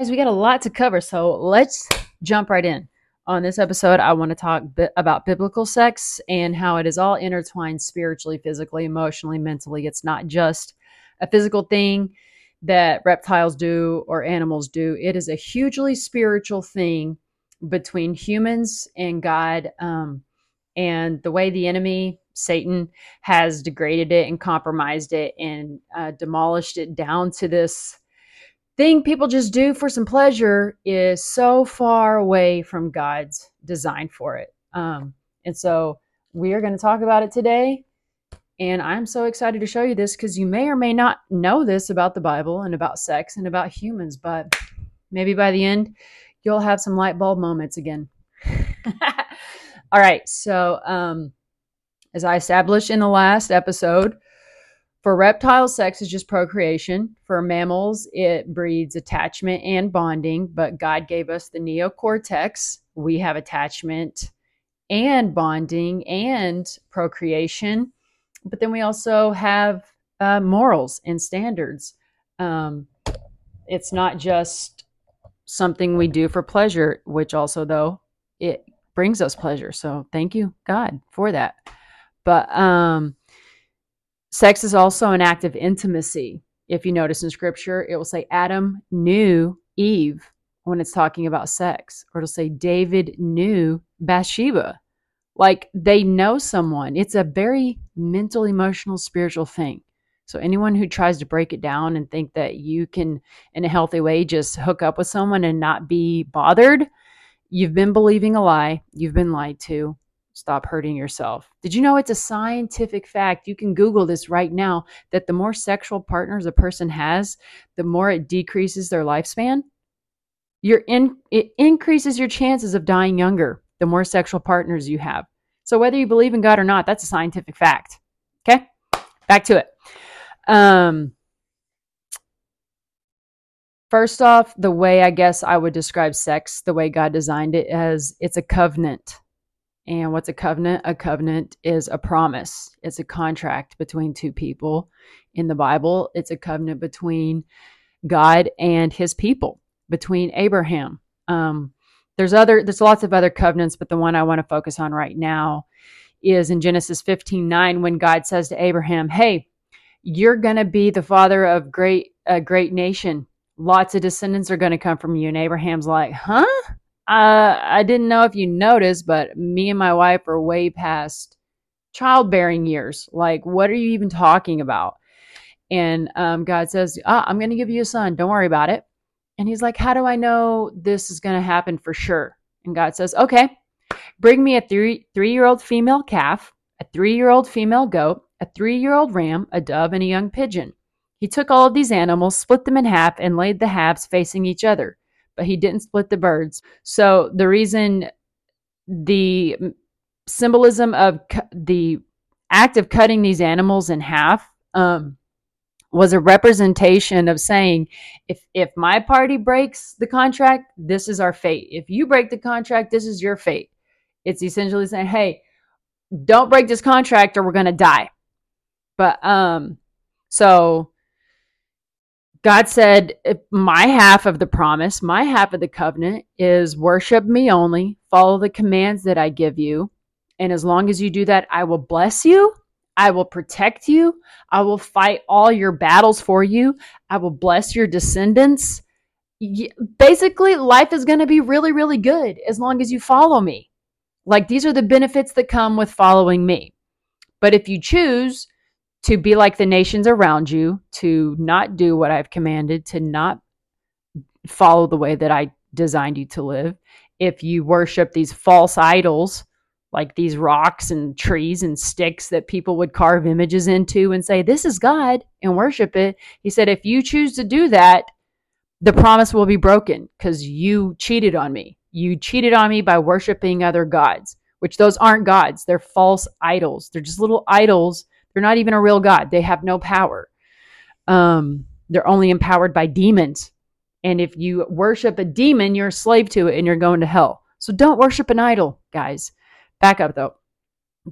Guys, we got a lot to cover, so let's jump right in. On this episode, I want to talk bi- about biblical sex and how it is all intertwined spiritually, physically, emotionally, mentally. It's not just a physical thing that reptiles do or animals do, it is a hugely spiritual thing between humans and God. Um, and the way the enemy, Satan, has degraded it and compromised it and uh, demolished it down to this thing people just do for some pleasure is so far away from God's design for it. Um, and so we are going to talk about it today. And I'm so excited to show you this because you may or may not know this about the Bible and about sex and about humans, but maybe by the end, you'll have some light bulb moments again. All right. So, um, as I established in the last episode, for reptiles, sex is just procreation. For mammals, it breeds attachment and bonding, but God gave us the neocortex. We have attachment and bonding and procreation. But then we also have uh, morals and standards. Um, it's not just something we do for pleasure, which also, though, it brings us pleasure. So thank you, God, for that. But um, Sex is also an act of intimacy. If you notice in scripture, it will say Adam knew Eve when it's talking about sex, or it'll say David knew Bathsheba. Like they know someone. It's a very mental, emotional, spiritual thing. So anyone who tries to break it down and think that you can, in a healthy way, just hook up with someone and not be bothered, you've been believing a lie. You've been lied to stop hurting yourself. Did you know it's a scientific fact? You can Google this right now that the more sexual partners a person has, the more it decreases their lifespan. Your in, it increases your chances of dying younger the more sexual partners you have. So whether you believe in God or not, that's a scientific fact. Okay, back to it. Um, first off, the way I guess I would describe sex, the way God designed it, as it's a covenant and what's a covenant? A covenant is a promise, it's a contract between two people. In the Bible, it's a covenant between God and his people, between Abraham. Um, there's other there's lots of other covenants, but the one I want to focus on right now is in Genesis 15 9, when God says to Abraham, Hey, you're gonna be the father of great a great nation. Lots of descendants are gonna come from you. And Abraham's like, Huh? Uh, I didn't know if you noticed, but me and my wife are way past childbearing years. Like, what are you even talking about? And um, God says, ah, I'm going to give you a son. Don't worry about it. And he's like, How do I know this is going to happen for sure? And God says, Okay, bring me a three three year old female calf, a three year old female goat, a three year old ram, a dove, and a young pigeon. He took all of these animals, split them in half, and laid the halves facing each other but he didn't split the birds. So the reason the symbolism of cu- the act of cutting these animals in half um, was a representation of saying if if my party breaks the contract this is our fate. If you break the contract this is your fate. It's essentially saying hey don't break this contract or we're to die. But um so God said, My half of the promise, my half of the covenant is worship me only, follow the commands that I give you. And as long as you do that, I will bless you. I will protect you. I will fight all your battles for you. I will bless your descendants. Basically, life is going to be really, really good as long as you follow me. Like these are the benefits that come with following me. But if you choose to be like the nations around you, to not do what I've commanded, to not follow the way that I designed you to live. If you worship these false idols, like these rocks and trees and sticks that people would carve images into and say, This is God, and worship it. He said, If you choose to do that, the promise will be broken because you cheated on me. You cheated on me by worshiping other gods, which those aren't gods. They're false idols. They're just little idols they're not even a real God. They have no power. Um, they're only empowered by demons. And if you worship a demon, you're a slave to it and you're going to hell. So don't worship an idol, guys. Back up though.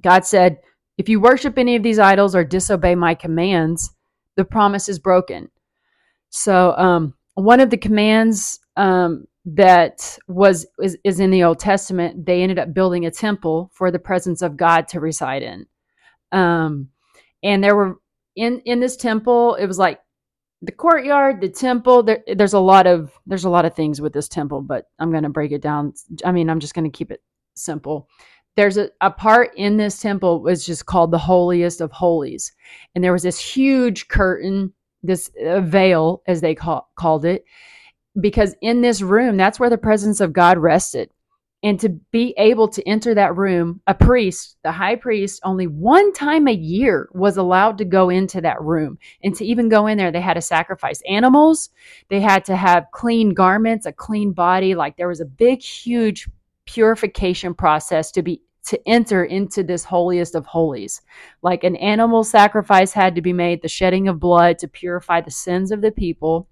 God said, if you worship any of these idols or disobey my commands, the promise is broken. So, um, one of the commands um, that was is, is in the Old Testament, they ended up building a temple for the presence of God to reside in. Um, and there were in in this temple, it was like the courtyard, the temple. There, there's a lot of there's a lot of things with this temple, but I'm going to break it down. I mean, I'm just going to keep it simple. There's a, a part in this temple was just called the holiest of holies, and there was this huge curtain, this uh, veil as they call, called it, because in this room, that's where the presence of God rested. And to be able to enter that room, a priest, the high priest, only one time a year was allowed to go into that room. And to even go in there, they had to sacrifice animals. They had to have clean garments, a clean body. Like there was a big, huge purification process to be to enter into this holiest of holies. Like an animal sacrifice had to be made, the shedding of blood to purify the sins of the people.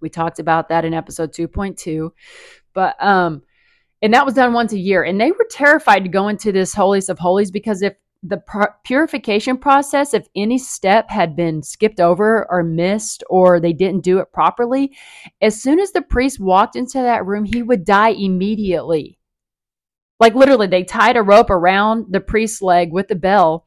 We talked about that in episode 2.2. But um and that was done once a year. And they were terrified to go into this holiest of holies because if the purification process if any step had been skipped over or missed or they didn't do it properly as soon as the priest walked into that room he would die immediately. Like literally they tied a rope around the priest's leg with the bell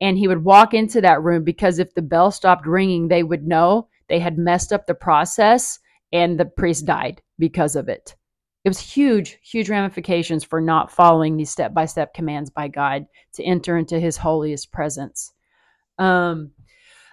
and he would walk into that room because if the bell stopped ringing they would know they had messed up the process and the priest died because of it it was huge, huge ramifications for not following these step by step commands by God to enter into his holiest presence. Um,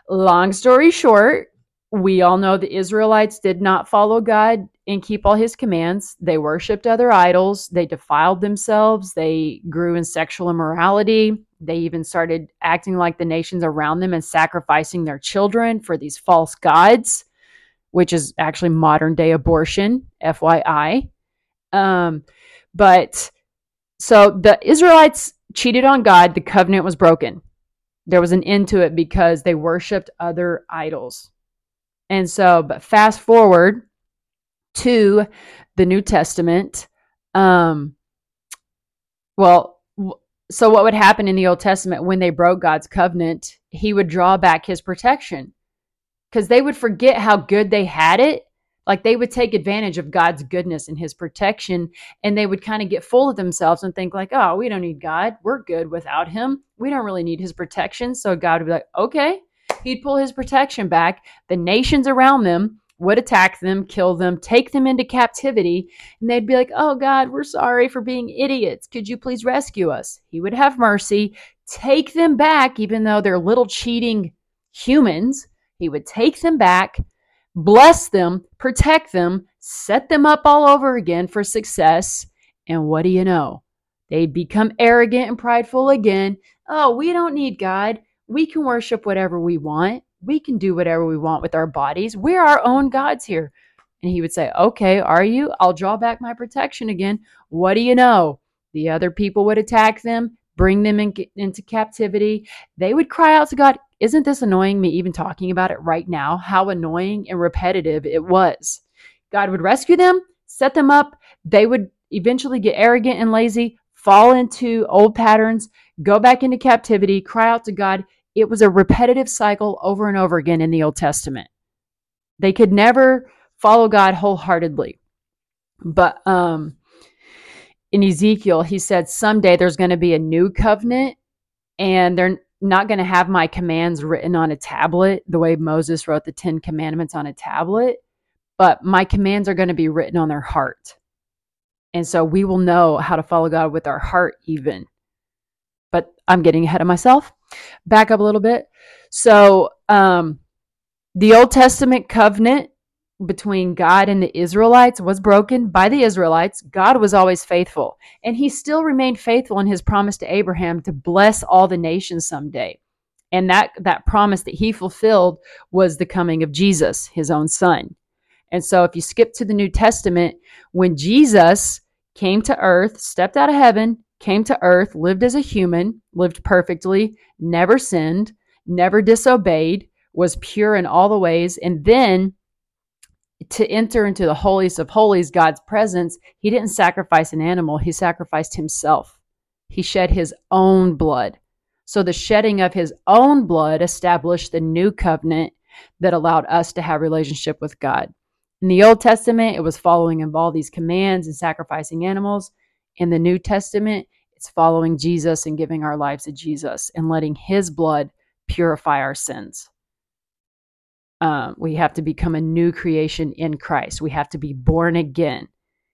long story short, we all know the Israelites did not follow God and keep all his commands. They worshiped other idols. They defiled themselves. They grew in sexual immorality. They even started acting like the nations around them and sacrificing their children for these false gods, which is actually modern day abortion, FYI. Um, but so the Israelites cheated on God, the covenant was broken. There was an end to it because they worshiped other idols. And so, but fast forward to the New Testament. Um, well, so what would happen in the Old Testament when they broke God's covenant? He would draw back his protection because they would forget how good they had it like they would take advantage of God's goodness and his protection and they would kind of get full of themselves and think like, "Oh, we don't need God. We're good without him. We don't really need his protection." So God would be like, "Okay." He'd pull his protection back. The nations around them would attack them, kill them, take them into captivity, and they'd be like, "Oh God, we're sorry for being idiots. Could you please rescue us?" He would have mercy, take them back even though they're little cheating humans. He would take them back bless them, protect them, set them up all over again for success. And what do you know? They become arrogant and prideful again. Oh, we don't need God. We can worship whatever we want. We can do whatever we want with our bodies. We're our own gods here. And he would say, Okay, are you? I'll draw back my protection again. What do you know? The other people would attack them, bring them in, into captivity. They would cry out to God, isn't this annoying me even talking about it right now? How annoying and repetitive it was. God would rescue them, set them up. They would eventually get arrogant and lazy, fall into old patterns, go back into captivity, cry out to God. It was a repetitive cycle over and over again in the Old Testament. They could never follow God wholeheartedly. But um, in Ezekiel, he said someday there's going to be a new covenant and they're not going to have my commands written on a tablet the way Moses wrote the 10 commandments on a tablet, but my commands are going to be written on their heart. And so we will know how to follow God with our heart, even. But I'm getting ahead of myself. Back up a little bit. So, um, the Old Testament covenant between God and the Israelites was broken by the Israelites. God was always faithful, and he still remained faithful in his promise to Abraham to bless all the nations someday. And that that promise that he fulfilled was the coming of Jesus, his own son. And so if you skip to the New Testament, when Jesus came to earth, stepped out of heaven, came to earth, lived as a human, lived perfectly, never sinned, never disobeyed, was pure in all the ways, and then to enter into the holiest of holies, God's presence, he didn't sacrifice an animal, he sacrificed himself. He shed his own blood. So the shedding of his own blood established the new covenant that allowed us to have relationship with God. In the Old Testament, it was following of all these commands and sacrificing animals. In the New Testament, it's following Jesus and giving our lives to Jesus and letting his blood purify our sins. Um, we have to become a new creation in Christ. We have to be born again.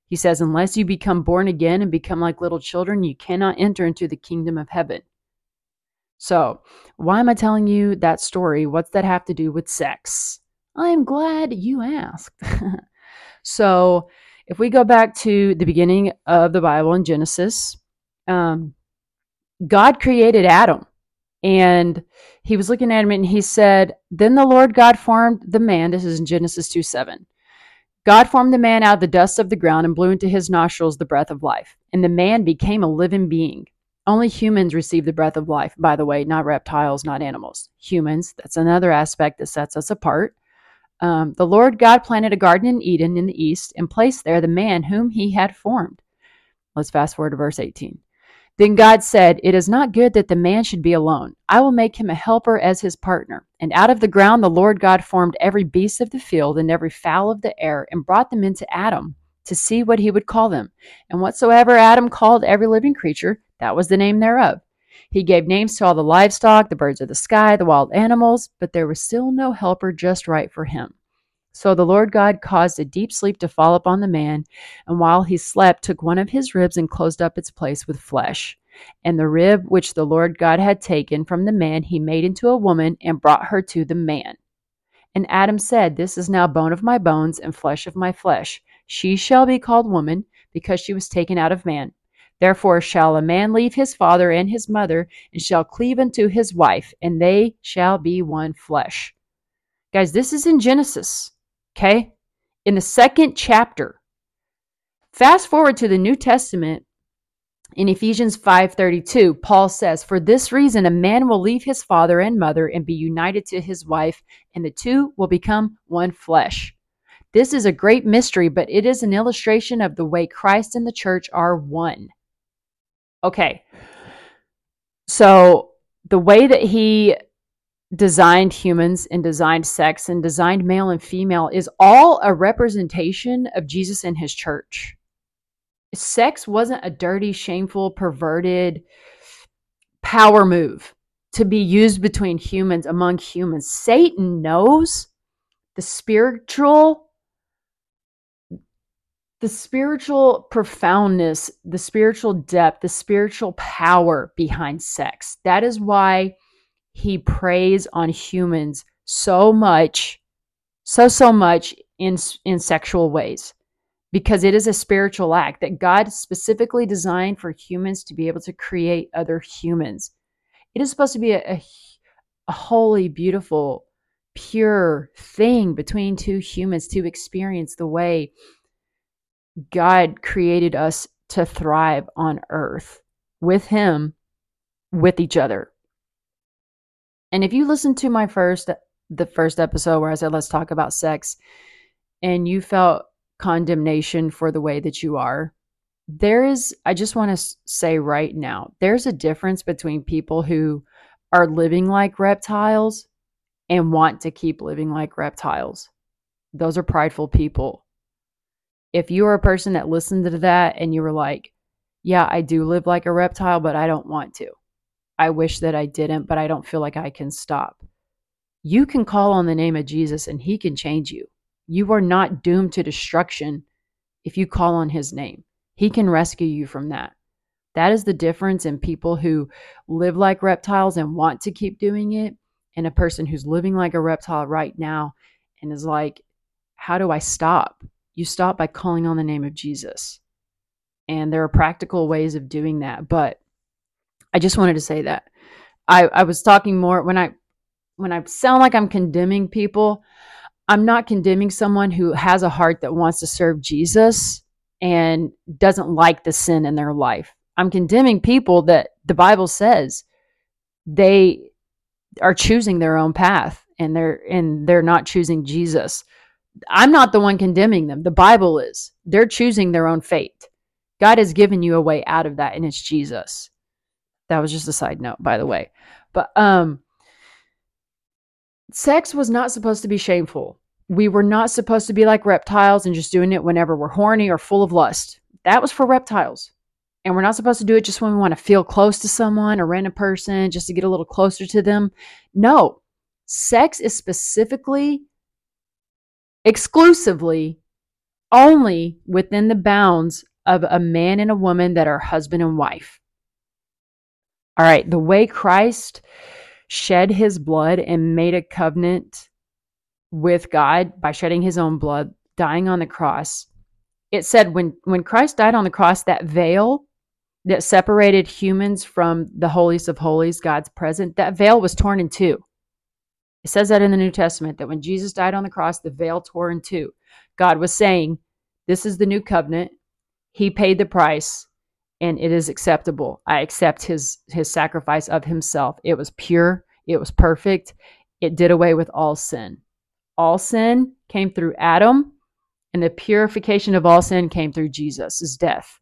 He says, unless you become born again and become like little children, you cannot enter into the kingdom of heaven. So, why am I telling you that story? What's that have to do with sex? I'm glad you asked. so, if we go back to the beginning of the Bible in Genesis, um, God created Adam and he was looking at him and he said, Then the Lord God formed the man. This is in Genesis 2 7. God formed the man out of the dust of the ground and blew into his nostrils the breath of life. And the man became a living being. Only humans receive the breath of life, by the way, not reptiles, not animals. Humans, that's another aspect that sets us apart. Um, the Lord God planted a garden in Eden in the east and placed there the man whom he had formed. Let's fast forward to verse 18. Then God said, It is not good that the man should be alone. I will make him a helper as his partner. And out of the ground the Lord God formed every beast of the field and every fowl of the air and brought them into Adam to see what he would call them. And whatsoever Adam called every living creature, that was the name thereof. He gave names to all the livestock, the birds of the sky, the wild animals, but there was still no helper just right for him. So the Lord God caused a deep sleep to fall upon the man, and while he slept, took one of his ribs and closed up its place with flesh. And the rib which the Lord God had taken from the man, he made into a woman and brought her to the man. And Adam said, This is now bone of my bones and flesh of my flesh. She shall be called woman, because she was taken out of man. Therefore shall a man leave his father and his mother, and shall cleave unto his wife, and they shall be one flesh. Guys, this is in Genesis. Okay? In the second chapter. Fast forward to the New Testament in Ephesians 5:32, Paul says, "For this reason a man will leave his father and mother and be united to his wife, and the two will become one flesh." This is a great mystery, but it is an illustration of the way Christ and the church are one. Okay. So, the way that he designed humans and designed sex and designed male and female is all a representation of Jesus and his church. Sex wasn't a dirty, shameful, perverted power move to be used between humans, among humans. Satan knows the spiritual the spiritual profoundness, the spiritual depth, the spiritual power behind sex. That is why he preys on humans so much, so, so much in, in sexual ways because it is a spiritual act that God specifically designed for humans to be able to create other humans. It is supposed to be a, a, a holy, beautiful, pure thing between two humans to experience the way God created us to thrive on earth with Him, with each other. And if you listen to my first the first episode where I said let's talk about sex and you felt condemnation for the way that you are, there is I just want to say right now, there's a difference between people who are living like reptiles and want to keep living like reptiles. Those are prideful people. If you are a person that listened to that and you were like, yeah, I do live like a reptile, but I don't want to. I wish that I didn't, but I don't feel like I can stop. You can call on the name of Jesus and he can change you. You are not doomed to destruction if you call on his name. He can rescue you from that. That is the difference in people who live like reptiles and want to keep doing it, and a person who's living like a reptile right now and is like, How do I stop? You stop by calling on the name of Jesus. And there are practical ways of doing that. But I just wanted to say that. I, I was talking more when I when I sound like I'm condemning people, I'm not condemning someone who has a heart that wants to serve Jesus and doesn't like the sin in their life. I'm condemning people that the Bible says they are choosing their own path and they're and they're not choosing Jesus. I'm not the one condemning them. The Bible is. They're choosing their own fate. God has given you a way out of that and it's Jesus. That was just a side note, by the way. But um sex was not supposed to be shameful. we were not supposed to be like reptiles and just doing it whenever we're horny or full of lust. That was for reptiles. And we're not supposed to do it just when we want to feel close to someone, a random person, just to get a little closer to them. No, sex is specifically, exclusively, only within the bounds of a man and a woman that are husband and wife. All right, the way Christ shed his blood and made a covenant with God by shedding his own blood, dying on the cross. It said when when Christ died on the cross, that veil that separated humans from the holiest of holies, God's presence, that veil was torn in two. It says that in the New Testament that when Jesus died on the cross, the veil tore in two. God was saying, This is the new covenant. He paid the price and it is acceptable. I accept his his sacrifice of himself. It was pure, it was perfect. It did away with all sin. All sin came through Adam, and the purification of all sin came through Jesus' death.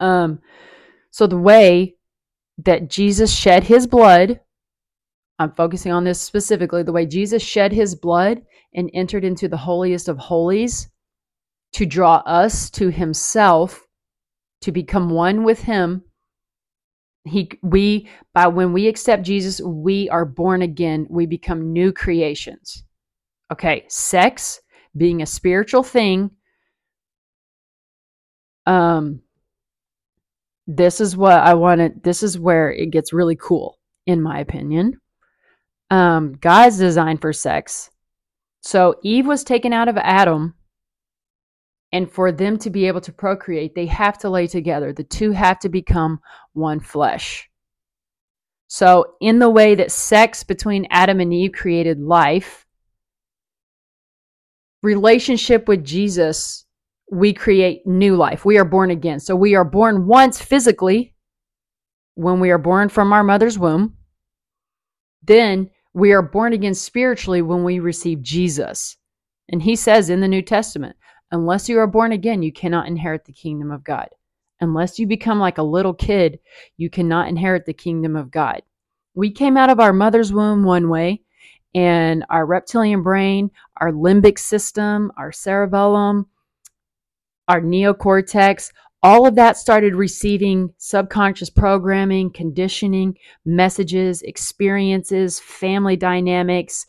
Um, so the way that Jesus shed his blood, I'm focusing on this specifically, the way Jesus shed his blood and entered into the holiest of holies to draw us to himself, to become one with him. He we by when we accept Jesus, we are born again. We become new creations. Okay, sex being a spiritual thing um this is what I wanted. This is where it gets really cool, in my opinion. Um, God's designed for sex. So Eve was taken out of Adam, and for them to be able to procreate, they have to lay together. The two have to become one flesh. So, in the way that sex between Adam and Eve created life, relationship with Jesus we create new life. We are born again. So we are born once physically when we are born from our mother's womb. Then we are born again spiritually when we receive Jesus. And he says in the New Testament, unless you are born again, you cannot inherit the kingdom of God. Unless you become like a little kid, you cannot inherit the kingdom of God. We came out of our mother's womb one way, and our reptilian brain, our limbic system, our cerebellum, our neocortex, all of that started receiving subconscious programming, conditioning, messages, experiences, family dynamics,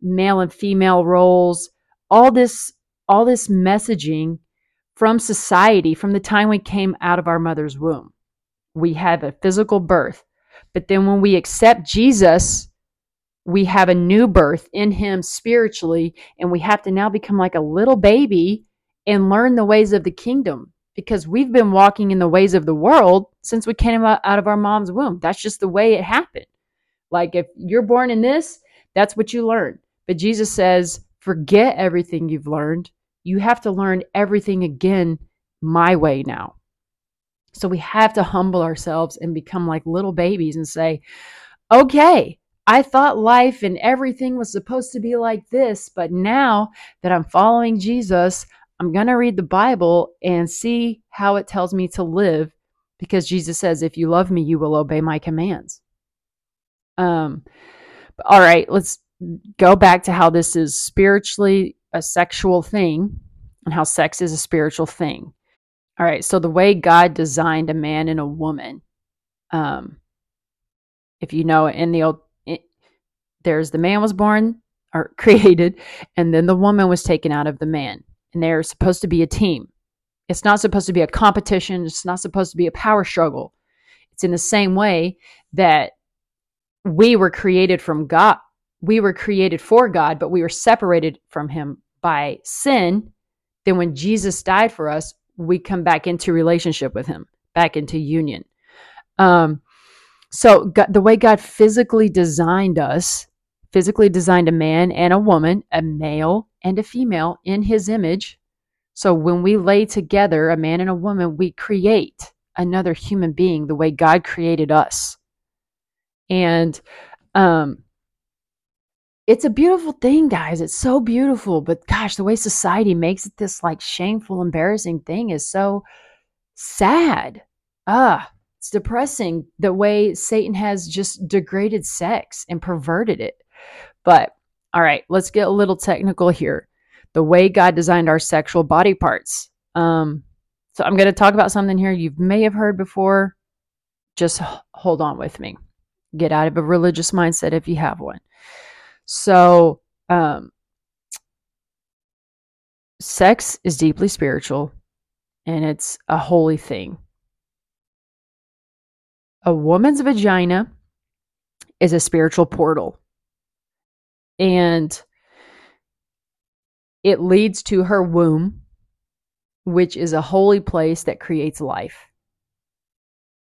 male and female roles, all this all this messaging from society from the time we came out of our mother's womb. We have a physical birth. But then when we accept Jesus, we have a new birth in him spiritually and we have to now become like a little baby and learn the ways of the kingdom because we've been walking in the ways of the world since we came out of our mom's womb. That's just the way it happened. Like if you're born in this, that's what you learn. But Jesus says, forget everything you've learned. You have to learn everything again my way now. So we have to humble ourselves and become like little babies and say, okay, I thought life and everything was supposed to be like this, but now that I'm following Jesus, I'm going to read the Bible and see how it tells me to live because Jesus says, if you love me, you will obey my commands. Um, all right, let's go back to how this is spiritually a sexual thing and how sex is a spiritual thing. All right, so the way God designed a man and a woman, um, if you know in the old, it, there's the man was born or created, and then the woman was taken out of the man and they're supposed to be a team. It's not supposed to be a competition, it's not supposed to be a power struggle. It's in the same way that we were created from God. We were created for God, but we were separated from Him by sin. Then, when Jesus died for us, we come back into relationship with Him, back into union. Um, so, God, the way God physically designed us, physically designed a man and a woman, a male and a female in his image. So when we lay together, a man and a woman, we create another human being the way God created us. And um it's a beautiful thing, guys. It's so beautiful, but gosh, the way society makes it this like shameful, embarrassing thing is so sad. Ah, it's depressing the way Satan has just degraded sex and perverted it. But All right, let's get a little technical here. The way God designed our sexual body parts. Um, so I'm going to talk about something here you may have heard before. Just hold on with me. Get out of a religious mindset if you have one. So, um, sex is deeply spiritual and it's a holy thing. A woman's vagina is a spiritual portal. And it leads to her womb, which is a holy place that creates life.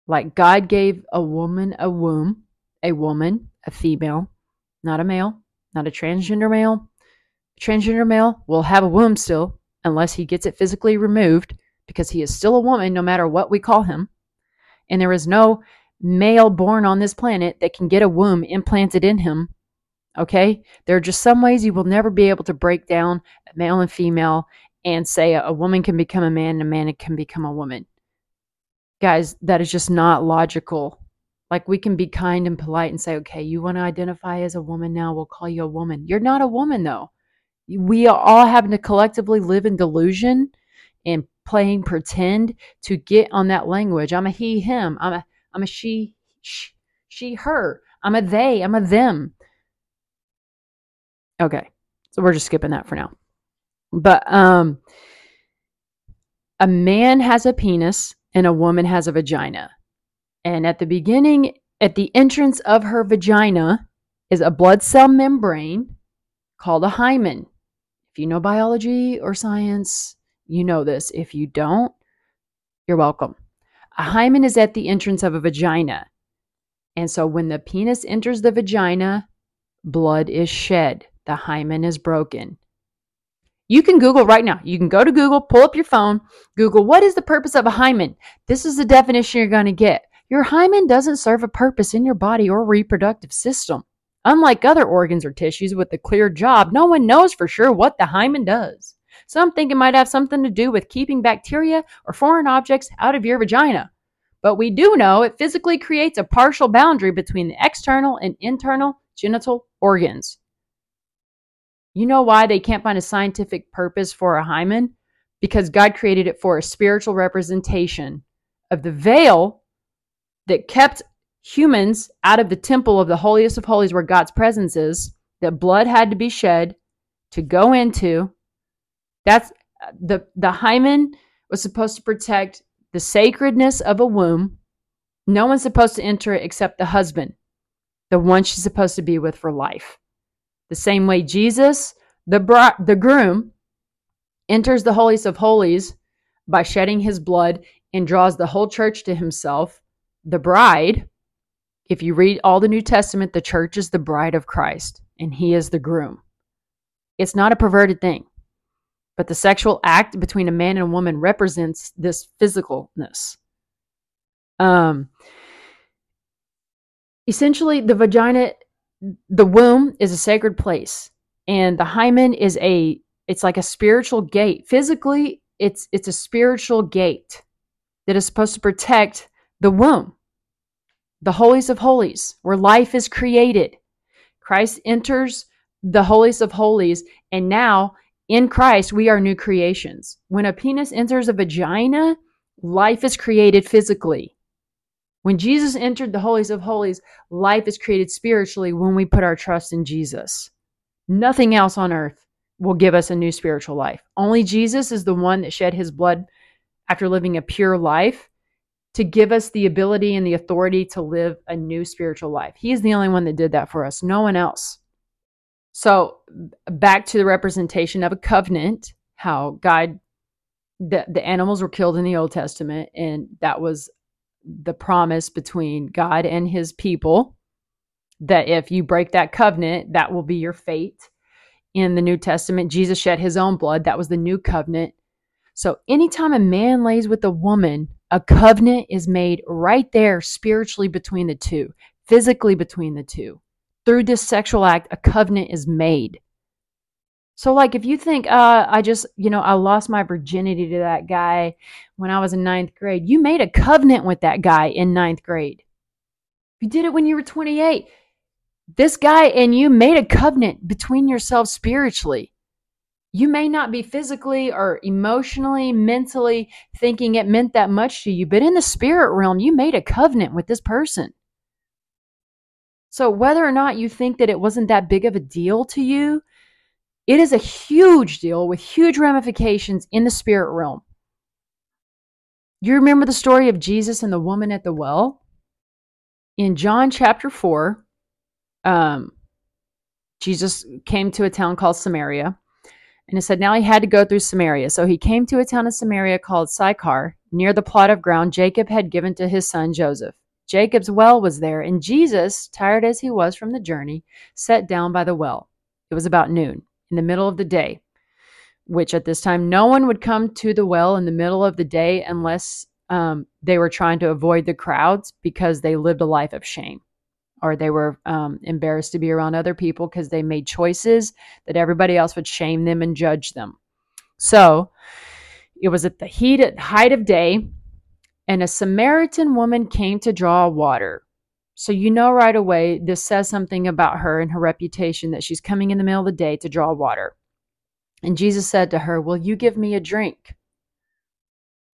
Like God gave a woman a womb, a woman, a female, not a male, not a transgender male. Transgender male will have a womb still, unless he gets it physically removed, because he is still a woman no matter what we call him. And there is no male born on this planet that can get a womb implanted in him. Okay? There are just some ways you will never be able to break down male and female and say a woman can become a man and a man can become a woman. Guys, that is just not logical. Like we can be kind and polite and say, okay, you want to identify as a woman now, we'll call you a woman. You're not a woman though. We are all having to collectively live in delusion and playing pretend to get on that language. I'm a he, him. I'm a I'm a she, she, she her. I'm a they. I'm a them. Okay. So we're just skipping that for now. But um a man has a penis and a woman has a vagina. And at the beginning, at the entrance of her vagina, is a blood cell membrane called a hymen. If you know biology or science, you know this. If you don't, you're welcome. A hymen is at the entrance of a vagina. And so when the penis enters the vagina, blood is shed. The hymen is broken. You can Google right now. You can go to Google, pull up your phone, Google, what is the purpose of a hymen? This is the definition you're going to get. Your hymen doesn't serve a purpose in your body or reproductive system. Unlike other organs or tissues with a clear job, no one knows for sure what the hymen does. Some think it might have something to do with keeping bacteria or foreign objects out of your vagina. But we do know it physically creates a partial boundary between the external and internal genital organs. You know why they can't find a scientific purpose for a hymen? Because God created it for a spiritual representation of the veil that kept humans out of the temple of the holiest of holies where God's presence is, that blood had to be shed to go into. That's the the hymen was supposed to protect the sacredness of a womb. No one's supposed to enter it except the husband, the one she's supposed to be with for life. The same way Jesus, the bri- the groom, enters the holiest of holies by shedding his blood and draws the whole church to himself the bride, if you read all the New Testament, the church is the bride of Christ and he is the groom. It's not a perverted thing, but the sexual act between a man and a woman represents this physicalness. Um, essentially, the vagina, the womb is a sacred place, and the hymen is a it's like a spiritual gate. Physically, it's it's a spiritual gate that is supposed to protect the womb, the holies of holies, where life is created. Christ enters the holies of holies, and now in Christ we are new creations. When a penis enters a vagina, life is created physically. When Jesus entered the holies of holies, life is created spiritually when we put our trust in Jesus. Nothing else on earth will give us a new spiritual life. Only Jesus is the one that shed his blood after living a pure life to give us the ability and the authority to live a new spiritual life. He is the only one that did that for us, no one else. So, back to the representation of a covenant, how God, the, the animals were killed in the Old Testament, and that was the promise between God and his people that if you break that covenant, that will be your fate. In the New Testament, Jesus shed his own blood. That was the new covenant. So, anytime a man lays with a woman, a covenant is made right there spiritually between the two, physically between the two. Through this sexual act, a covenant is made. So, like, if you think, uh, I just, you know, I lost my virginity to that guy when I was in ninth grade, you made a covenant with that guy in ninth grade. You did it when you were 28. This guy and you made a covenant between yourselves spiritually. You may not be physically or emotionally, mentally thinking it meant that much to you, but in the spirit realm, you made a covenant with this person. So, whether or not you think that it wasn't that big of a deal to you, it is a huge deal with huge ramifications in the spirit realm. You remember the story of Jesus and the woman at the well? In John chapter 4, um, Jesus came to a town called Samaria and it said, Now he had to go through Samaria. So he came to a town of Samaria called Sychar, near the plot of ground Jacob had given to his son Joseph. Jacob's well was there, and Jesus, tired as he was from the journey, sat down by the well. It was about noon, in the middle of the day, which at this time no one would come to the well in the middle of the day unless um, they were trying to avoid the crowds because they lived a life of shame or they were um, embarrassed to be around other people because they made choices that everybody else would shame them and judge them. So it was at the heat at height of day, and a Samaritan woman came to draw water. So you know right away this says something about her and her reputation that she's coming in the middle of the day to draw water. And Jesus said to her, Will you give me a drink?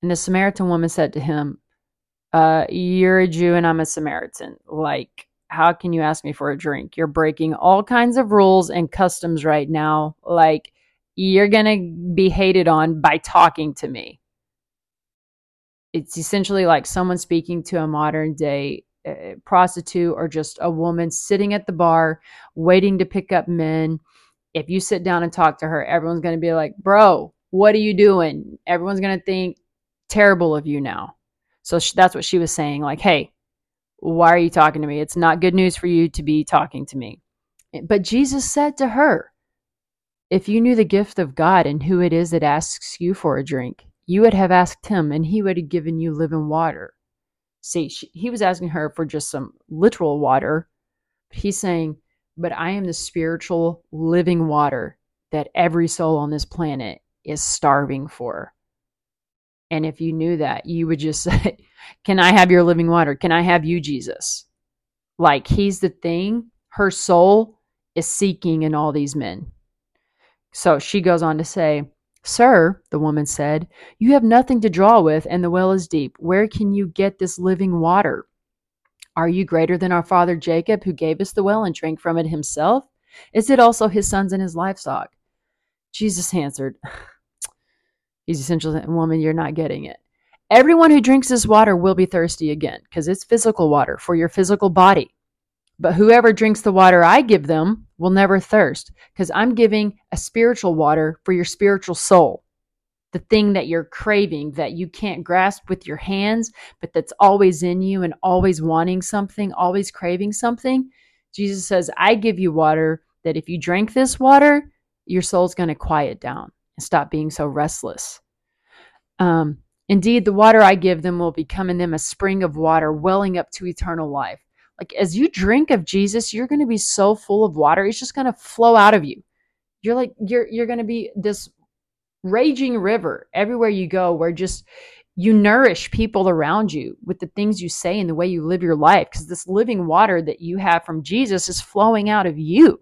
And the Samaritan woman said to him, uh, You're a Jew and I'm a Samaritan. Like, how can you ask me for a drink? You're breaking all kinds of rules and customs right now. Like, you're going to be hated on by talking to me. It's essentially like someone speaking to a modern day uh, prostitute or just a woman sitting at the bar waiting to pick up men. If you sit down and talk to her, everyone's going to be like, Bro, what are you doing? Everyone's going to think terrible of you now. So that's what she was saying. Like, hey, why are you talking to me? It's not good news for you to be talking to me. But Jesus said to her, If you knew the gift of God and who it is that asks you for a drink, you would have asked him, and he would have given you living water. See, she, he was asking her for just some literal water. He's saying, But I am the spiritual living water that every soul on this planet is starving for. And if you knew that, you would just say, Can I have your living water? Can I have you, Jesus? Like he's the thing her soul is seeking in all these men. So she goes on to say, Sir, the woman said, you have nothing to draw with, and the well is deep. Where can you get this living water? Are you greater than our father Jacob, who gave us the well and drank from it himself? Is it also his sons and his livestock? Jesus answered, He's essentially saying, Woman, you're not getting it. Everyone who drinks this water will be thirsty again because it's physical water for your physical body. But whoever drinks the water I give them will never thirst because I'm giving a spiritual water for your spiritual soul. The thing that you're craving that you can't grasp with your hands, but that's always in you and always wanting something, always craving something. Jesus says, I give you water that if you drink this water, your soul's going to quiet down and stop being so restless. Um, Indeed, the water I give them will become in them a spring of water welling up to eternal life. Like as you drink of Jesus, you're going to be so full of water, it's just going to flow out of you. You're like you're you're going to be this raging river everywhere you go where just you nourish people around you with the things you say and the way you live your life because this living water that you have from Jesus is flowing out of you.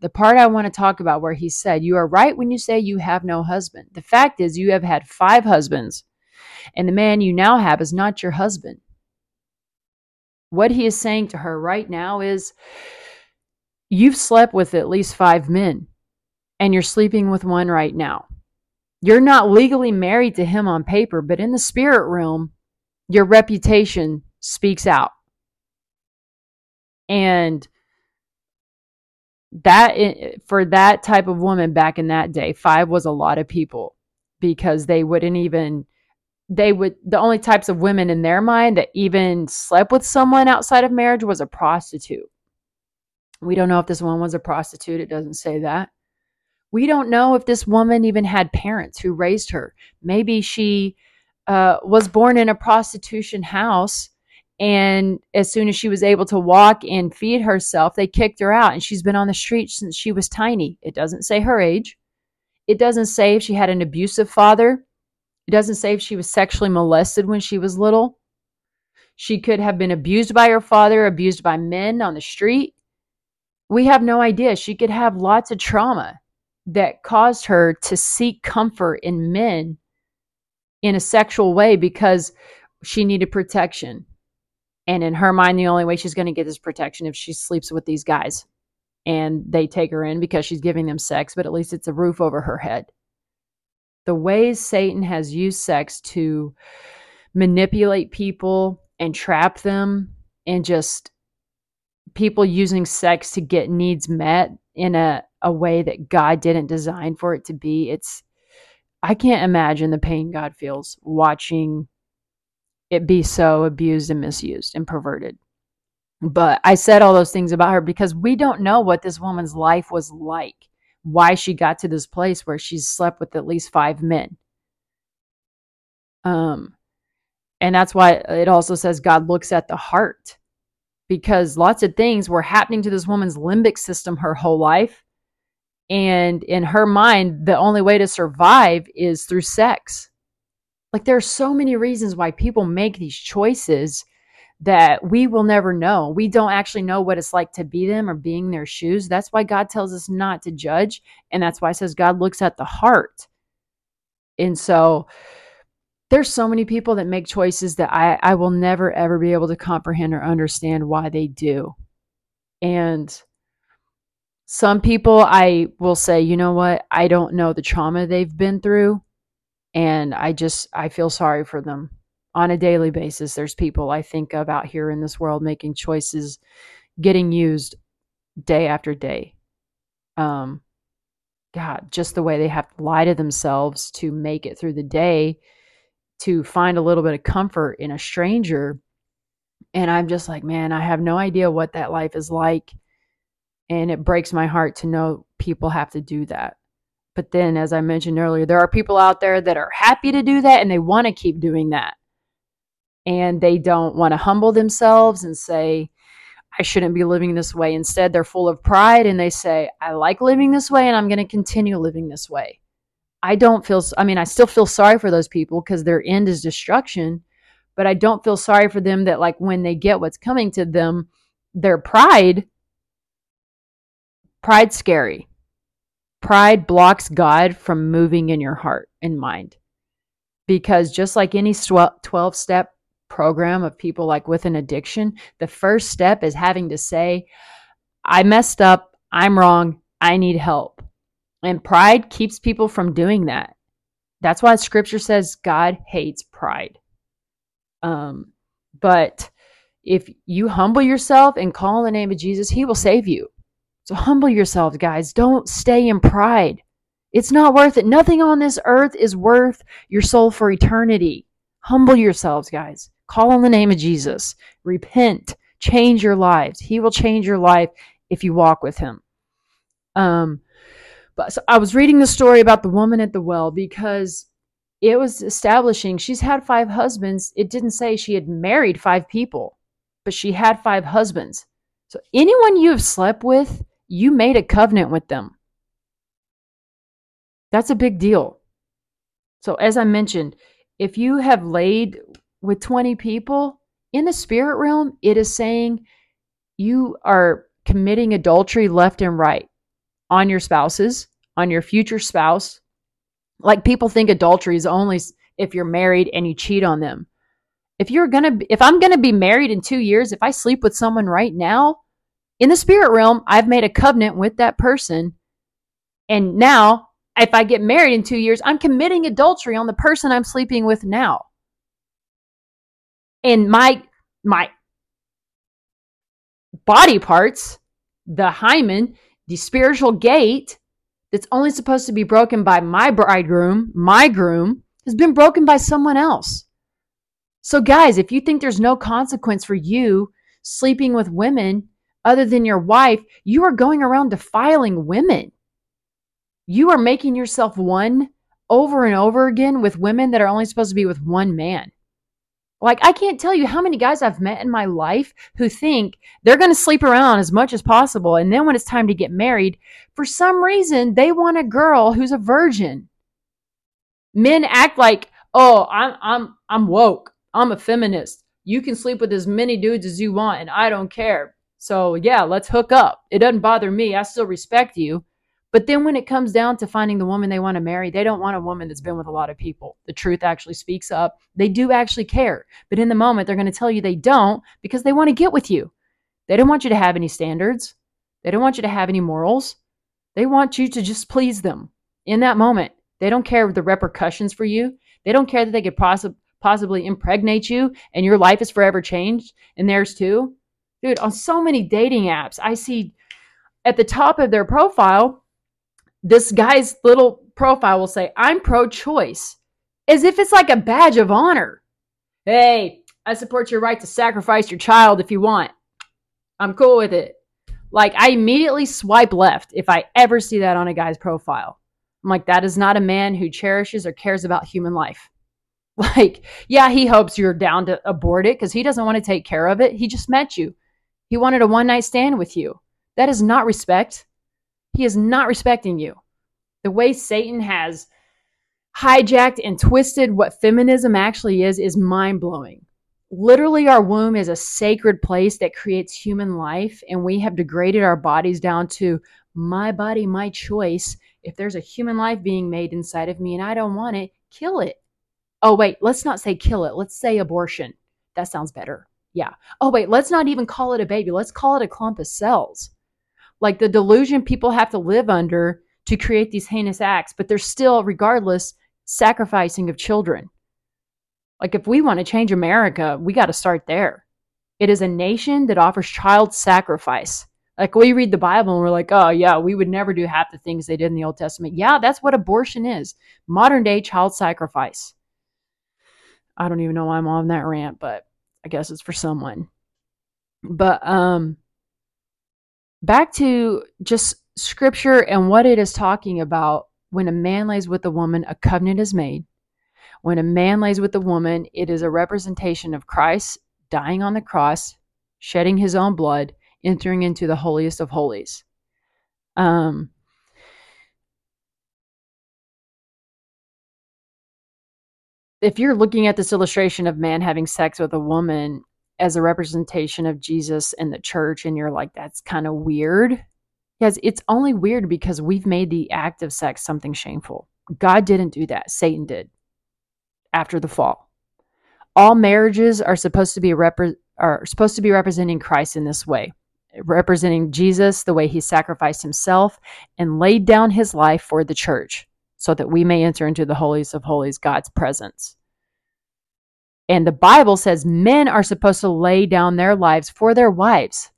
The part I want to talk about where he said, You are right when you say you have no husband. The fact is, you have had five husbands, and the man you now have is not your husband. What he is saying to her right now is you've slept with at least five men, and you're sleeping with one right now. You're not legally married to him on paper, but in the spirit realm, your reputation speaks out. And that for that type of woman back in that day, five was a lot of people because they wouldn't even they would the only types of women in their mind that even slept with someone outside of marriage was a prostitute We don't know if this woman was a prostitute. It doesn't say that. We don't know if this woman even had parents who raised her. Maybe she uh, was born in a prostitution house, and as soon as she was able to walk and feed herself, they kicked her out, and she's been on the street since she was tiny. It doesn't say her age. It doesn't say if she had an abusive father. It doesn't say if she was sexually molested when she was little. She could have been abused by her father, abused by men on the street. We have no idea. She could have lots of trauma that caused her to seek comfort in men in a sexual way because she needed protection. And in her mind, the only way she's going to get this protection if she sleeps with these guys and they take her in because she's giving them sex, but at least it's a roof over her head. The ways Satan has used sex to manipulate people and trap them and just people using sex to get needs met in a, a way that God didn't design for it to be. It's I can't imagine the pain God feels watching it be so abused and misused and perverted. But I said all those things about her because we don't know what this woman's life was like, why she got to this place where she's slept with at least five men. Um, and that's why it also says God looks at the heart because lots of things were happening to this woman's limbic system her whole life and in her mind, the only way to survive is through sex. Like there are so many reasons why people make these choices that we will never know. We don't actually know what it's like to be them or being their shoes. That's why God tells us not to judge. And that's why it says God looks at the heart. And so there's so many people that make choices that I, I will never ever be able to comprehend or understand why they do. And some people I will say, you know what? I don't know the trauma they've been through. And I just, I feel sorry for them on a daily basis. There's people I think of out here in this world making choices, getting used day after day. Um, God, just the way they have to lie to themselves to make it through the day, to find a little bit of comfort in a stranger. And I'm just like, man, I have no idea what that life is like. And it breaks my heart to know people have to do that. But then, as I mentioned earlier, there are people out there that are happy to do that and they want to keep doing that. And they don't want to humble themselves and say, I shouldn't be living this way. Instead, they're full of pride and they say, I like living this way and I'm going to continue living this way. I don't feel, I mean, I still feel sorry for those people because their end is destruction, but I don't feel sorry for them that, like, when they get what's coming to them, their pride Pride's scary. Pride blocks God from moving in your heart and mind. Because just like any 12 step program of people like with an addiction, the first step is having to say, I messed up, I'm wrong, I need help. And pride keeps people from doing that. That's why scripture says God hates pride. Um, but if you humble yourself and call on the name of Jesus, he will save you. So humble yourselves, guys. Don't stay in pride. It's not worth it. Nothing on this earth is worth your soul for eternity. Humble yourselves, guys. Call on the name of Jesus. Repent. Change your lives. He will change your life if you walk with him. Um, but so I was reading the story about the woman at the well because it was establishing she's had five husbands. It didn't say she had married five people, but she had five husbands. So anyone you have slept with, you made a covenant with them. That's a big deal. So, as I mentioned, if you have laid with 20 people in the spirit realm, it is saying you are committing adultery left and right on your spouses, on your future spouse. Like people think adultery is only if you're married and you cheat on them. If you're going to if I'm going to be married in 2 years, if I sleep with someone right now, in the spirit realm, I've made a covenant with that person. And now, if I get married in two years, I'm committing adultery on the person I'm sleeping with now. And my, my body parts, the hymen, the spiritual gate that's only supposed to be broken by my bridegroom, my groom, has been broken by someone else. So, guys, if you think there's no consequence for you sleeping with women other than your wife, you are going around defiling women. You are making yourself one over and over again with women that are only supposed to be with one man. Like, I can't tell you how many guys I've met in my life who think they're going to sleep around as much as possible. And then when it's time to get married, for some reason, they want a girl who's a virgin. Men act like, oh, I'm, I'm, I'm woke. I'm a feminist. You can sleep with as many dudes as you want, and I don't care. So, yeah, let's hook up. It doesn't bother me. I still respect you. But then when it comes down to finding the woman they want to marry, they don't want a woman that's been with a lot of people. The truth actually speaks up. They do actually care. But in the moment, they're going to tell you they don't because they want to get with you. They don't want you to have any standards. They don't want you to have any morals. They want you to just please them in that moment. They don't care the repercussions for you. They don't care that they could possi- possibly impregnate you and your life is forever changed and theirs too. Dude, on so many dating apps, I see at the top of their profile, this guy's little profile will say, I'm pro choice, as if it's like a badge of honor. Hey, I support your right to sacrifice your child if you want. I'm cool with it. Like, I immediately swipe left if I ever see that on a guy's profile. I'm like, that is not a man who cherishes or cares about human life. Like, yeah, he hopes you're down to abort it because he doesn't want to take care of it. He just met you. He wanted a one night stand with you. That is not respect. He is not respecting you. The way Satan has hijacked and twisted what feminism actually is is mind blowing. Literally, our womb is a sacred place that creates human life, and we have degraded our bodies down to my body, my choice. If there's a human life being made inside of me and I don't want it, kill it. Oh, wait, let's not say kill it. Let's say abortion. That sounds better. Yeah. Oh, wait, let's not even call it a baby. Let's call it a clump of cells like the delusion people have to live under to create these heinous acts, but they're still, regardless, sacrificing of children. Like, if we want to change America, we got to start there. It is a nation that offers child sacrifice. Like, we read the Bible and we're like, oh, yeah, we would never do half the things they did in the Old Testament. Yeah, that's what abortion is modern day child sacrifice. I don't even know why I'm on that rant, but I guess it's for someone. But, um, back to just scripture and what it is talking about. When a man lays with a woman a covenant is made. When a man lays with a woman it is a representation of christ dying on the cross shedding his own blood entering into the holiest of holies. Um if you're looking at this illustration of man having sex with a woman as a representation of Jesus and the church, and you're like, that's kind of weird. Yes, it's only weird because we've made the act of sex something shameful. God didn't do that, Satan did after the fall. All marriages are supposed to be repre- are supposed to be representing Christ in this way, representing Jesus, the way he sacrificed himself and laid down his life for the church so that we may enter into the holies of holies, God's presence. And the Bible says men are supposed to lay down their lives for their wives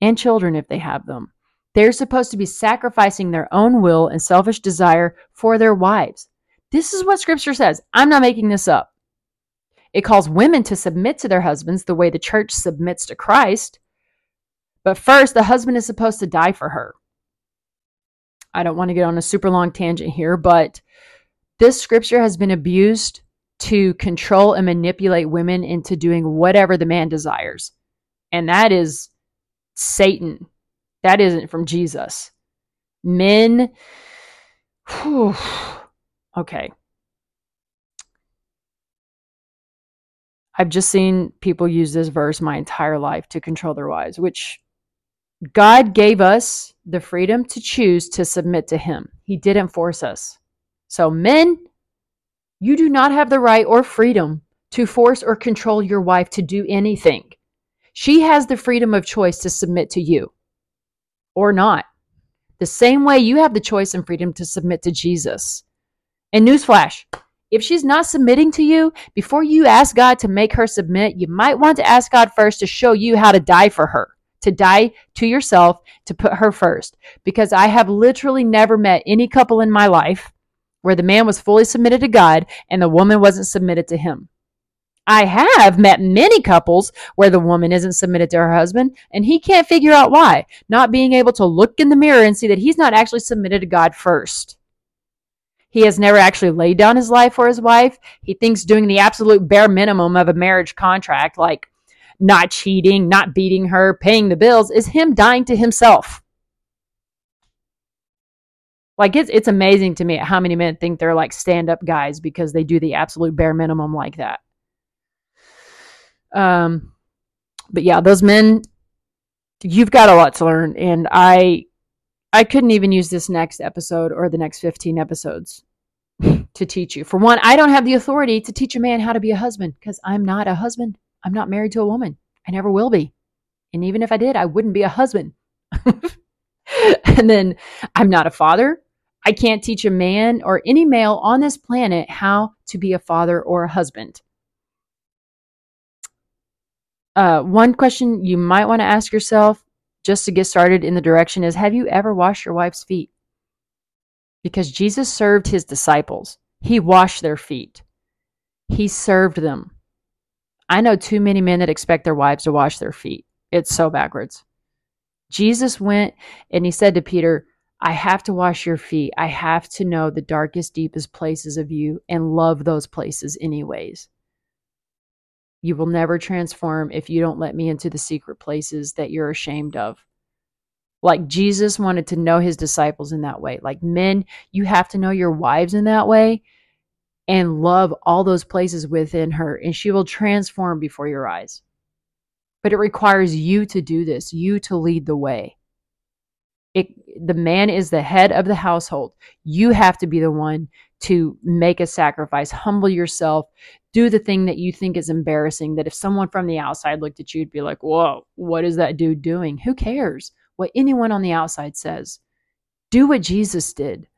and children if they have them. They're supposed to be sacrificing their own will and selfish desire for their wives. This is what scripture says. I'm not making this up. It calls women to submit to their husbands the way the church submits to Christ. But first, the husband is supposed to die for her. I don't want to get on a super long tangent here, but this scripture has been abused to control and manipulate women into doing whatever the man desires. And that is Satan. That isn't from Jesus. Men, whew, okay. I've just seen people use this verse my entire life to control their wives, which God gave us the freedom to choose to submit to Him. He didn't force us. So, men, you do not have the right or freedom to force or control your wife to do anything. She has the freedom of choice to submit to you or not. The same way you have the choice and freedom to submit to Jesus. And newsflash, if she's not submitting to you, before you ask God to make her submit, you might want to ask God first to show you how to die for her, to die to yourself, to put her first. Because I have literally never met any couple in my life where the man was fully submitted to God and the woman wasn't submitted to him. I have met many couples where the woman isn't submitted to her husband and he can't figure out why, not being able to look in the mirror and see that he's not actually submitted to God first. He has never actually laid down his life for his wife. He thinks doing the absolute bare minimum of a marriage contract, like not cheating, not beating her, paying the bills, is him dying to himself. Like it's it's amazing to me how many men think they're like stand-up guys because they do the absolute bare minimum like that. Um but yeah, those men you've got a lot to learn and I I couldn't even use this next episode or the next 15 episodes to teach you. For one, I don't have the authority to teach a man how to be a husband because I'm not a husband. I'm not married to a woman. I never will be. And even if I did, I wouldn't be a husband. and then I'm not a father. I can't teach a man or any male on this planet how to be a father or a husband. Uh, one question you might want to ask yourself just to get started in the direction is Have you ever washed your wife's feet? Because Jesus served his disciples, he washed their feet, he served them. I know too many men that expect their wives to wash their feet. It's so backwards. Jesus went and he said to Peter, I have to wash your feet. I have to know the darkest, deepest places of you and love those places, anyways. You will never transform if you don't let me into the secret places that you're ashamed of. Like Jesus wanted to know his disciples in that way. Like men, you have to know your wives in that way and love all those places within her, and she will transform before your eyes. But it requires you to do this, you to lead the way. It, the man is the head of the household. You have to be the one to make a sacrifice, humble yourself, do the thing that you think is embarrassing. That if someone from the outside looked at you, would be like, Whoa, what is that dude doing? Who cares what anyone on the outside says? Do what Jesus did.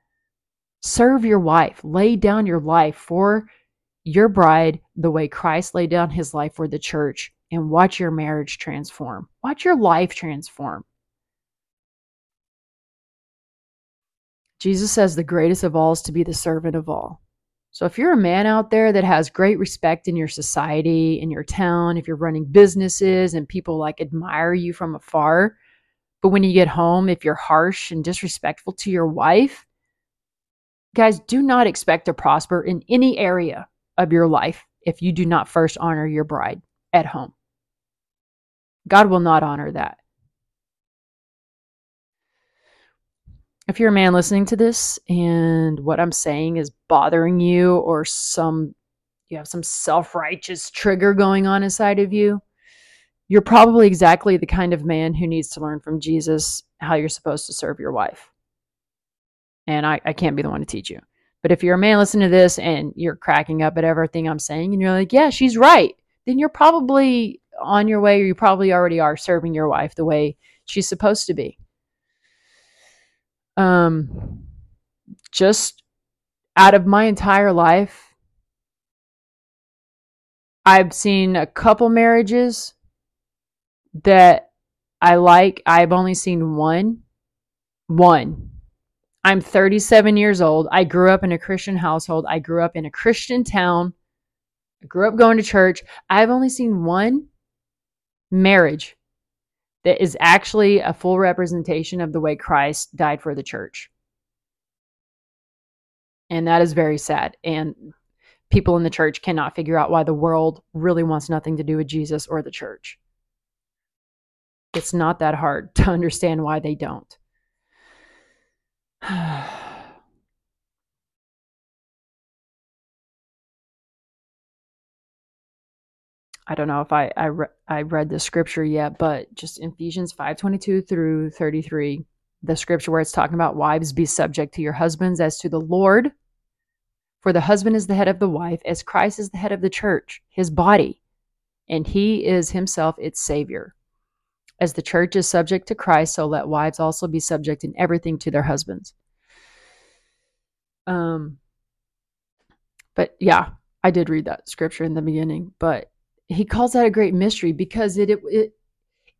Serve your wife. Lay down your life for your bride the way Christ laid down his life for the church and watch your marriage transform. Watch your life transform. Jesus says the greatest of all is to be the servant of all. So if you're a man out there that has great respect in your society, in your town, if you're running businesses and people like admire you from afar, but when you get home, if you're harsh and disrespectful to your wife, Guys, do not expect to prosper in any area of your life if you do not first honor your bride at home. God will not honor that. If you're a man listening to this and what I'm saying is bothering you or some you have some self-righteous trigger going on inside of you, you're probably exactly the kind of man who needs to learn from Jesus how you're supposed to serve your wife and I, I can't be the one to teach you. But if you're a man listening to this and you're cracking up at everything I'm saying and you're like, yeah, she's right, then you're probably on your way or you probably already are serving your wife the way she's supposed to be. Um, just out of my entire life, I've seen a couple marriages that I like. I've only seen one. One I'm 37 years old. I grew up in a Christian household. I grew up in a Christian town. I grew up going to church. I've only seen one marriage that is actually a full representation of the way Christ died for the church. And that is very sad. And people in the church cannot figure out why the world really wants nothing to do with Jesus or the church. It's not that hard to understand why they don't. I don't know if I I, re- I read the scripture yet, but just Ephesians 5:22 through 33, the scripture where it's talking about wives be subject to your husbands as to the Lord. For the husband is the head of the wife, as Christ is the head of the church, his body, and he is himself its savior. As the church is subject to Christ, so let wives also be subject in everything to their husbands. Um, but yeah, I did read that scripture in the beginning, but he calls that a great mystery because it, it, it,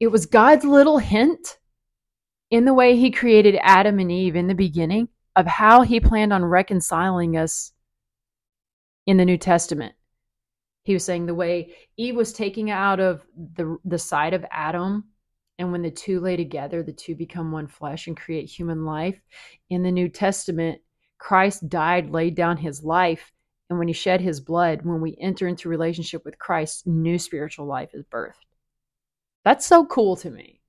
it was God's little hint in the way he created Adam and Eve in the beginning of how he planned on reconciling us in the New Testament. He was saying the way Eve was taking out of the the side of Adam and when the two lay together, the two become one flesh and create human life. In the New Testament, Christ died, laid down his life, and when he shed his blood, when we enter into relationship with Christ, new spiritual life is birthed. That's so cool to me.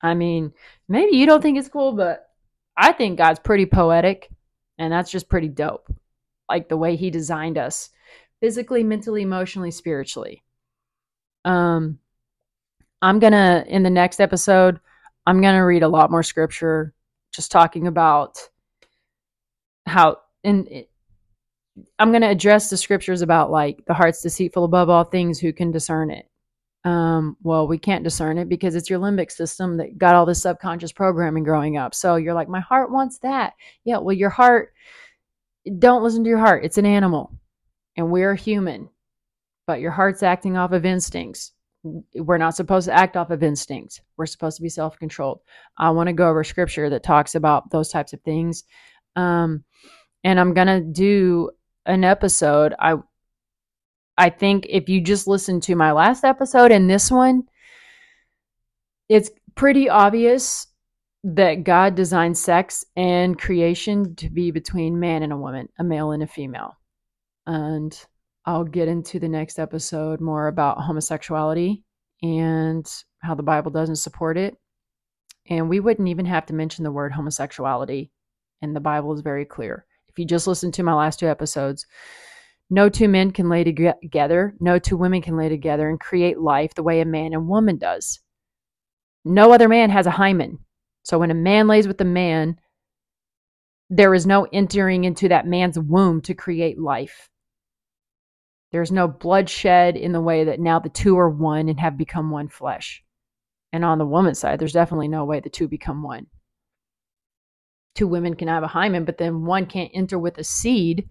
I mean, maybe you don't think it's cool, but I think God's pretty poetic, and that's just pretty dope. Like the way he designed us physically, mentally, emotionally, spiritually. Um I'm going to in the next episode, I'm going to read a lot more scripture just talking about how and I'm going to address the scriptures about like the heart's deceitful above all things, who can discern it? Um, well, we can't discern it because it's your limbic system that got all this subconscious programming growing up. So you're like, my heart wants that. Yeah, well, your heart, don't listen to your heart. It's an animal and we're human, but your heart's acting off of instincts. We're not supposed to act off of instincts. We're supposed to be self controlled. I want to go over scripture that talks about those types of things. Um, and I'm going to do an episode. I I think if you just listen to my last episode and this one, it's pretty obvious that God designed sex and creation to be between man and a woman, a male and a female. And I'll get into the next episode more about homosexuality and how the Bible doesn't support it. And we wouldn't even have to mention the word homosexuality, and the Bible is very clear. If you just listen to my last two episodes, no two men can lay together, no two women can lay together and create life the way a man and woman does. No other man has a hymen. So when a man lays with a man, there is no entering into that man's womb to create life. There's no bloodshed in the way that now the two are one and have become one flesh. And on the woman's side, there's definitely no way the two become one. Two women can have a hymen, but then one can't enter with a seed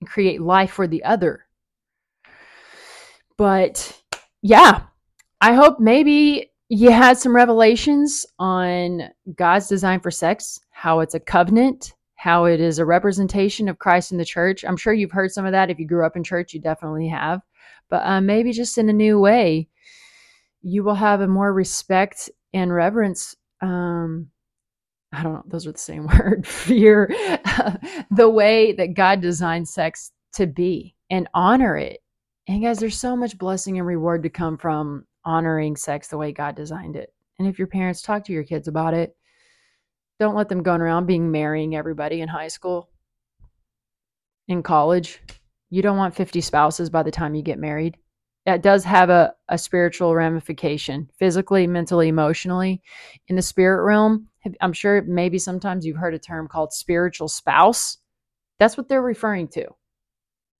and create life for the other. But yeah, I hope maybe you had some revelations on God's design for sex, how it's a covenant, how it is a representation of Christ in the church. I'm sure you've heard some of that. If you grew up in church, you definitely have. But uh, maybe just in a new way, you will have a more respect and reverence um, I don't know, those are the same word, fear the way that God designed sex to be and honor it. And guys, there's so much blessing and reward to come from honoring sex the way God designed it. And if your parents talk to your kids about it, don't let them going around being marrying everybody in high school, in college. You don't want 50 spouses by the time you get married. That does have a, a spiritual ramification physically mentally emotionally. In the spirit realm i'm sure maybe sometimes you've heard a term called spiritual spouse. That's what they're referring to.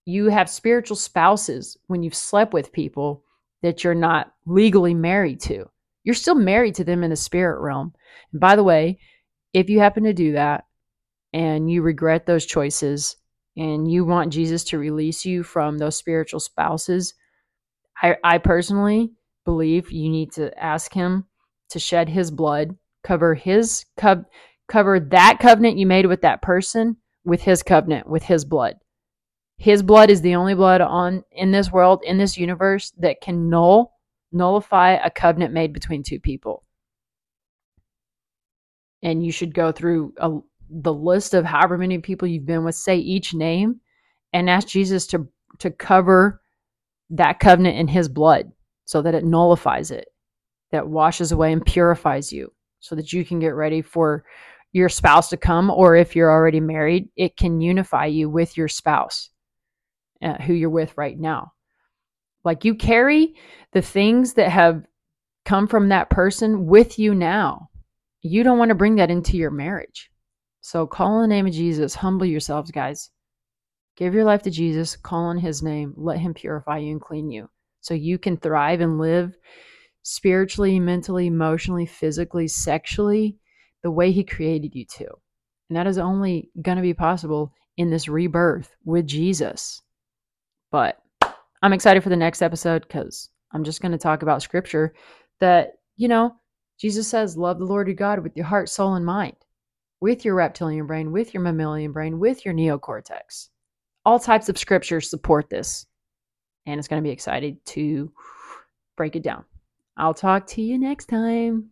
You have spiritual spouses when you've slept with people that you're not legally married to. You're still married to them in the spirit realm. And by the way if you happen to do that and you regret those choices and you want jesus to release you from those spiritual spouses I, I personally believe you need to ask him to shed his blood, cover his co- cover that covenant you made with that person with his covenant, with his blood. His blood is the only blood on in this world, in this universe that can null nullify a covenant made between two people. And you should go through a, the list of however many people you've been with, say each name, and ask Jesus to to cover that covenant in his blood so that it nullifies it, that washes away and purifies you so that you can get ready for your spouse to come. Or if you're already married, it can unify you with your spouse uh, who you're with right now. Like you carry the things that have come from that person with you now. You don't want to bring that into your marriage. So call on the name of Jesus. Humble yourselves, guys. Give your life to Jesus, call on his name, let him purify you and clean you so you can thrive and live spiritually, mentally, emotionally, physically, sexually the way he created you to. And that is only going to be possible in this rebirth with Jesus. But I'm excited for the next episode because I'm just going to talk about scripture that, you know, Jesus says, Love the Lord your God with your heart, soul, and mind, with your reptilian brain, with your mammalian brain, with your neocortex all types of scriptures support this. and it's going to be excited to break it down. I'll talk to you next time.